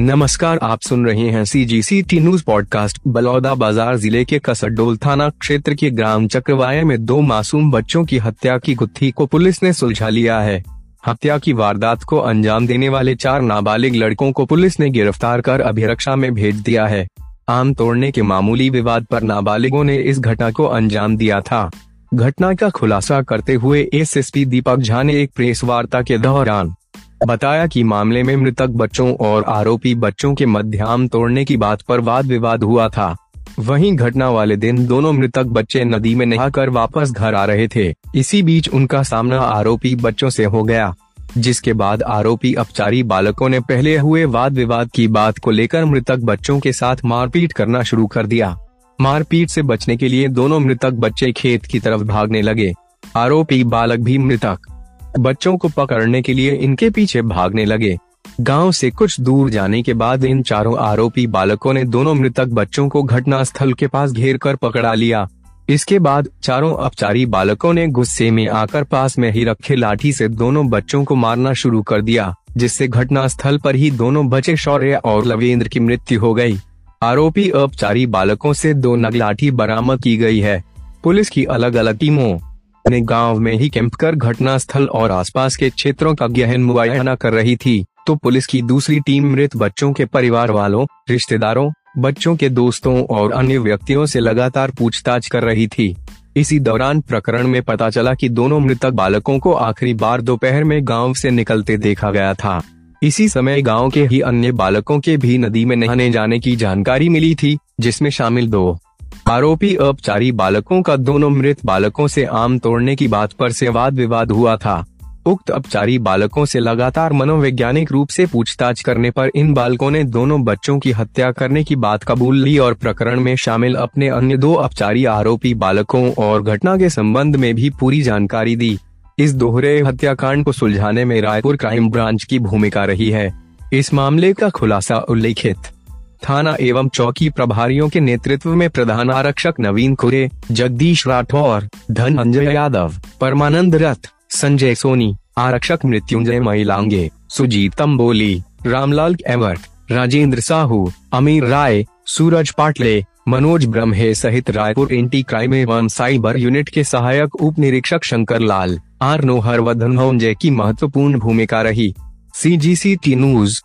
नमस्कार, आप सुन रहे हैं C G C T news podcast Baloda Bazar ज़िले के कसडोल थाना क्षेत्र के ग्राम चक्रवाया में दो मासूम बच्चों की हत्या की गुत्थी को पुलिस ने सुलझा लिया है। हत्या की वारदात को अंजाम देने वाले चार नाबालिग लड़कों को पुलिस ने गिरफ़्तार कर अभिरक्षा में भेज दिया है। आम तोड़ने के मामूली विवाद पर नाबालिगों ने इस घटना को अंजाम दिया था। घटना का खुलासा करते हुए एसएसपी दीपक झा ने एक प्रेस वार्ता के दौरान बताया कि मामले में मृतक बच्चों और आरोपी बच्चों के मध्याम तोड़ने की बात पर वाद विवाद हुआ था। वहीं घटना वाले दिन दोनों मृतक बच्चे नदी में नहाकर वापस घर आ रहे थे। इसी बीच उनका सामना आरोपी बच्चों से हो गया, जिसके बाद आरोपी अपचारी बालकों ने पहले हुए वाद विवाद की बात को लेकर मृतक बच्चों के साथ मारपीट करना शुरू कर दिया। मारपीट से बचने के लिए दोनों मृतक बच्चे खेत की तरफ़ भागने लगे। आरोपी बालक भी मृतक बच्चों को पकड़ने के लिए इनके पीछे भागने लगे। गाँव से कुछ दूर जाने के बाद इन चारों आरोपी बालकों ने दोनों मृतक बच्चों को घटना स्थल के पास घेर कर पकड़ा लिया। इसके बाद चारों अपचारी बालकों ने गुस्से में आकर पास में ही रखे लाठी से दोनों बच्चों को मारना शुरू कर दिया, जिससे घटना स्थल पर ही दोनों बचे शौर्य और लवेंद्र की मृत्यु हो गई। आरोपी अपचारी बालकों से दो नग लाठी बरामद की गई है। पुलिस की अलग अलग टीमों ने गाँव में ही कैंप कर घटना स्थल और आसपास के क्षेत्रों का गहन मुआयना कर रही थी। तो पुलिस की दूसरी टीम मृत बच्चों के परिवार वालों, रिश्तेदारों, बच्चों के दोस्तों और अन्य व्यक्तियों से लगातार पूछताछ कर रही थी। इसी दौरान प्रकरण में पता चला कि दोनों मृतक बालकों को आखिरी बार दोपहर में गाँव से निकलते देखा गया था। इसी समय गाँव के ही अन्य बालकों के भी नदी में नहाने जाने की जानकारी मिली थी, जिसमें शामिल दो आरोपी अपचारी बालकों का दोनों मृत बालकों से आम तोड़ने की बात पर से वाद विवाद हुआ था। उक्त अपचारी बालकों से लगातार मनोवैज्ञानिक रूप से पूछताछ करने पर इन बालकों ने दोनों बच्चों की हत्या करने की बात कबूल ली और प्रकरण में शामिल अपने अन्य दो अपचारी आरोपी बालकों और घटना के संबंध में भी पूरी जानकारी दी। इस दोहरे हत्याकांड को सुलझाने में रायपुर क्राइम ब्रांच की भूमिका रही है। इस मामले का खुलासा उल्लेखित। थाना एवं चौकी प्रभारियों के नेतृत्व में प्रधान आरक्षक नवीन खुरे, जगदीश राठौर धनंजय यादव, परमानंद रथ, संजय सोनी, आरक्षक मृत्युंजय महिलांगे सुजीत तम्बोली रामलाल एवर्ट राजेंद्र साहू, अमीर राय, सूरज पाटले, मनोज ब्रह्मे सहित रायपुर एंटी क्राइम एवं साइबर यूनिट के सहायक उप निरीक्षक शंकर लाल, आर नो हरवर्धन की महत्वपूर्ण भूमिका रही। सी जी सी टी न्यूज़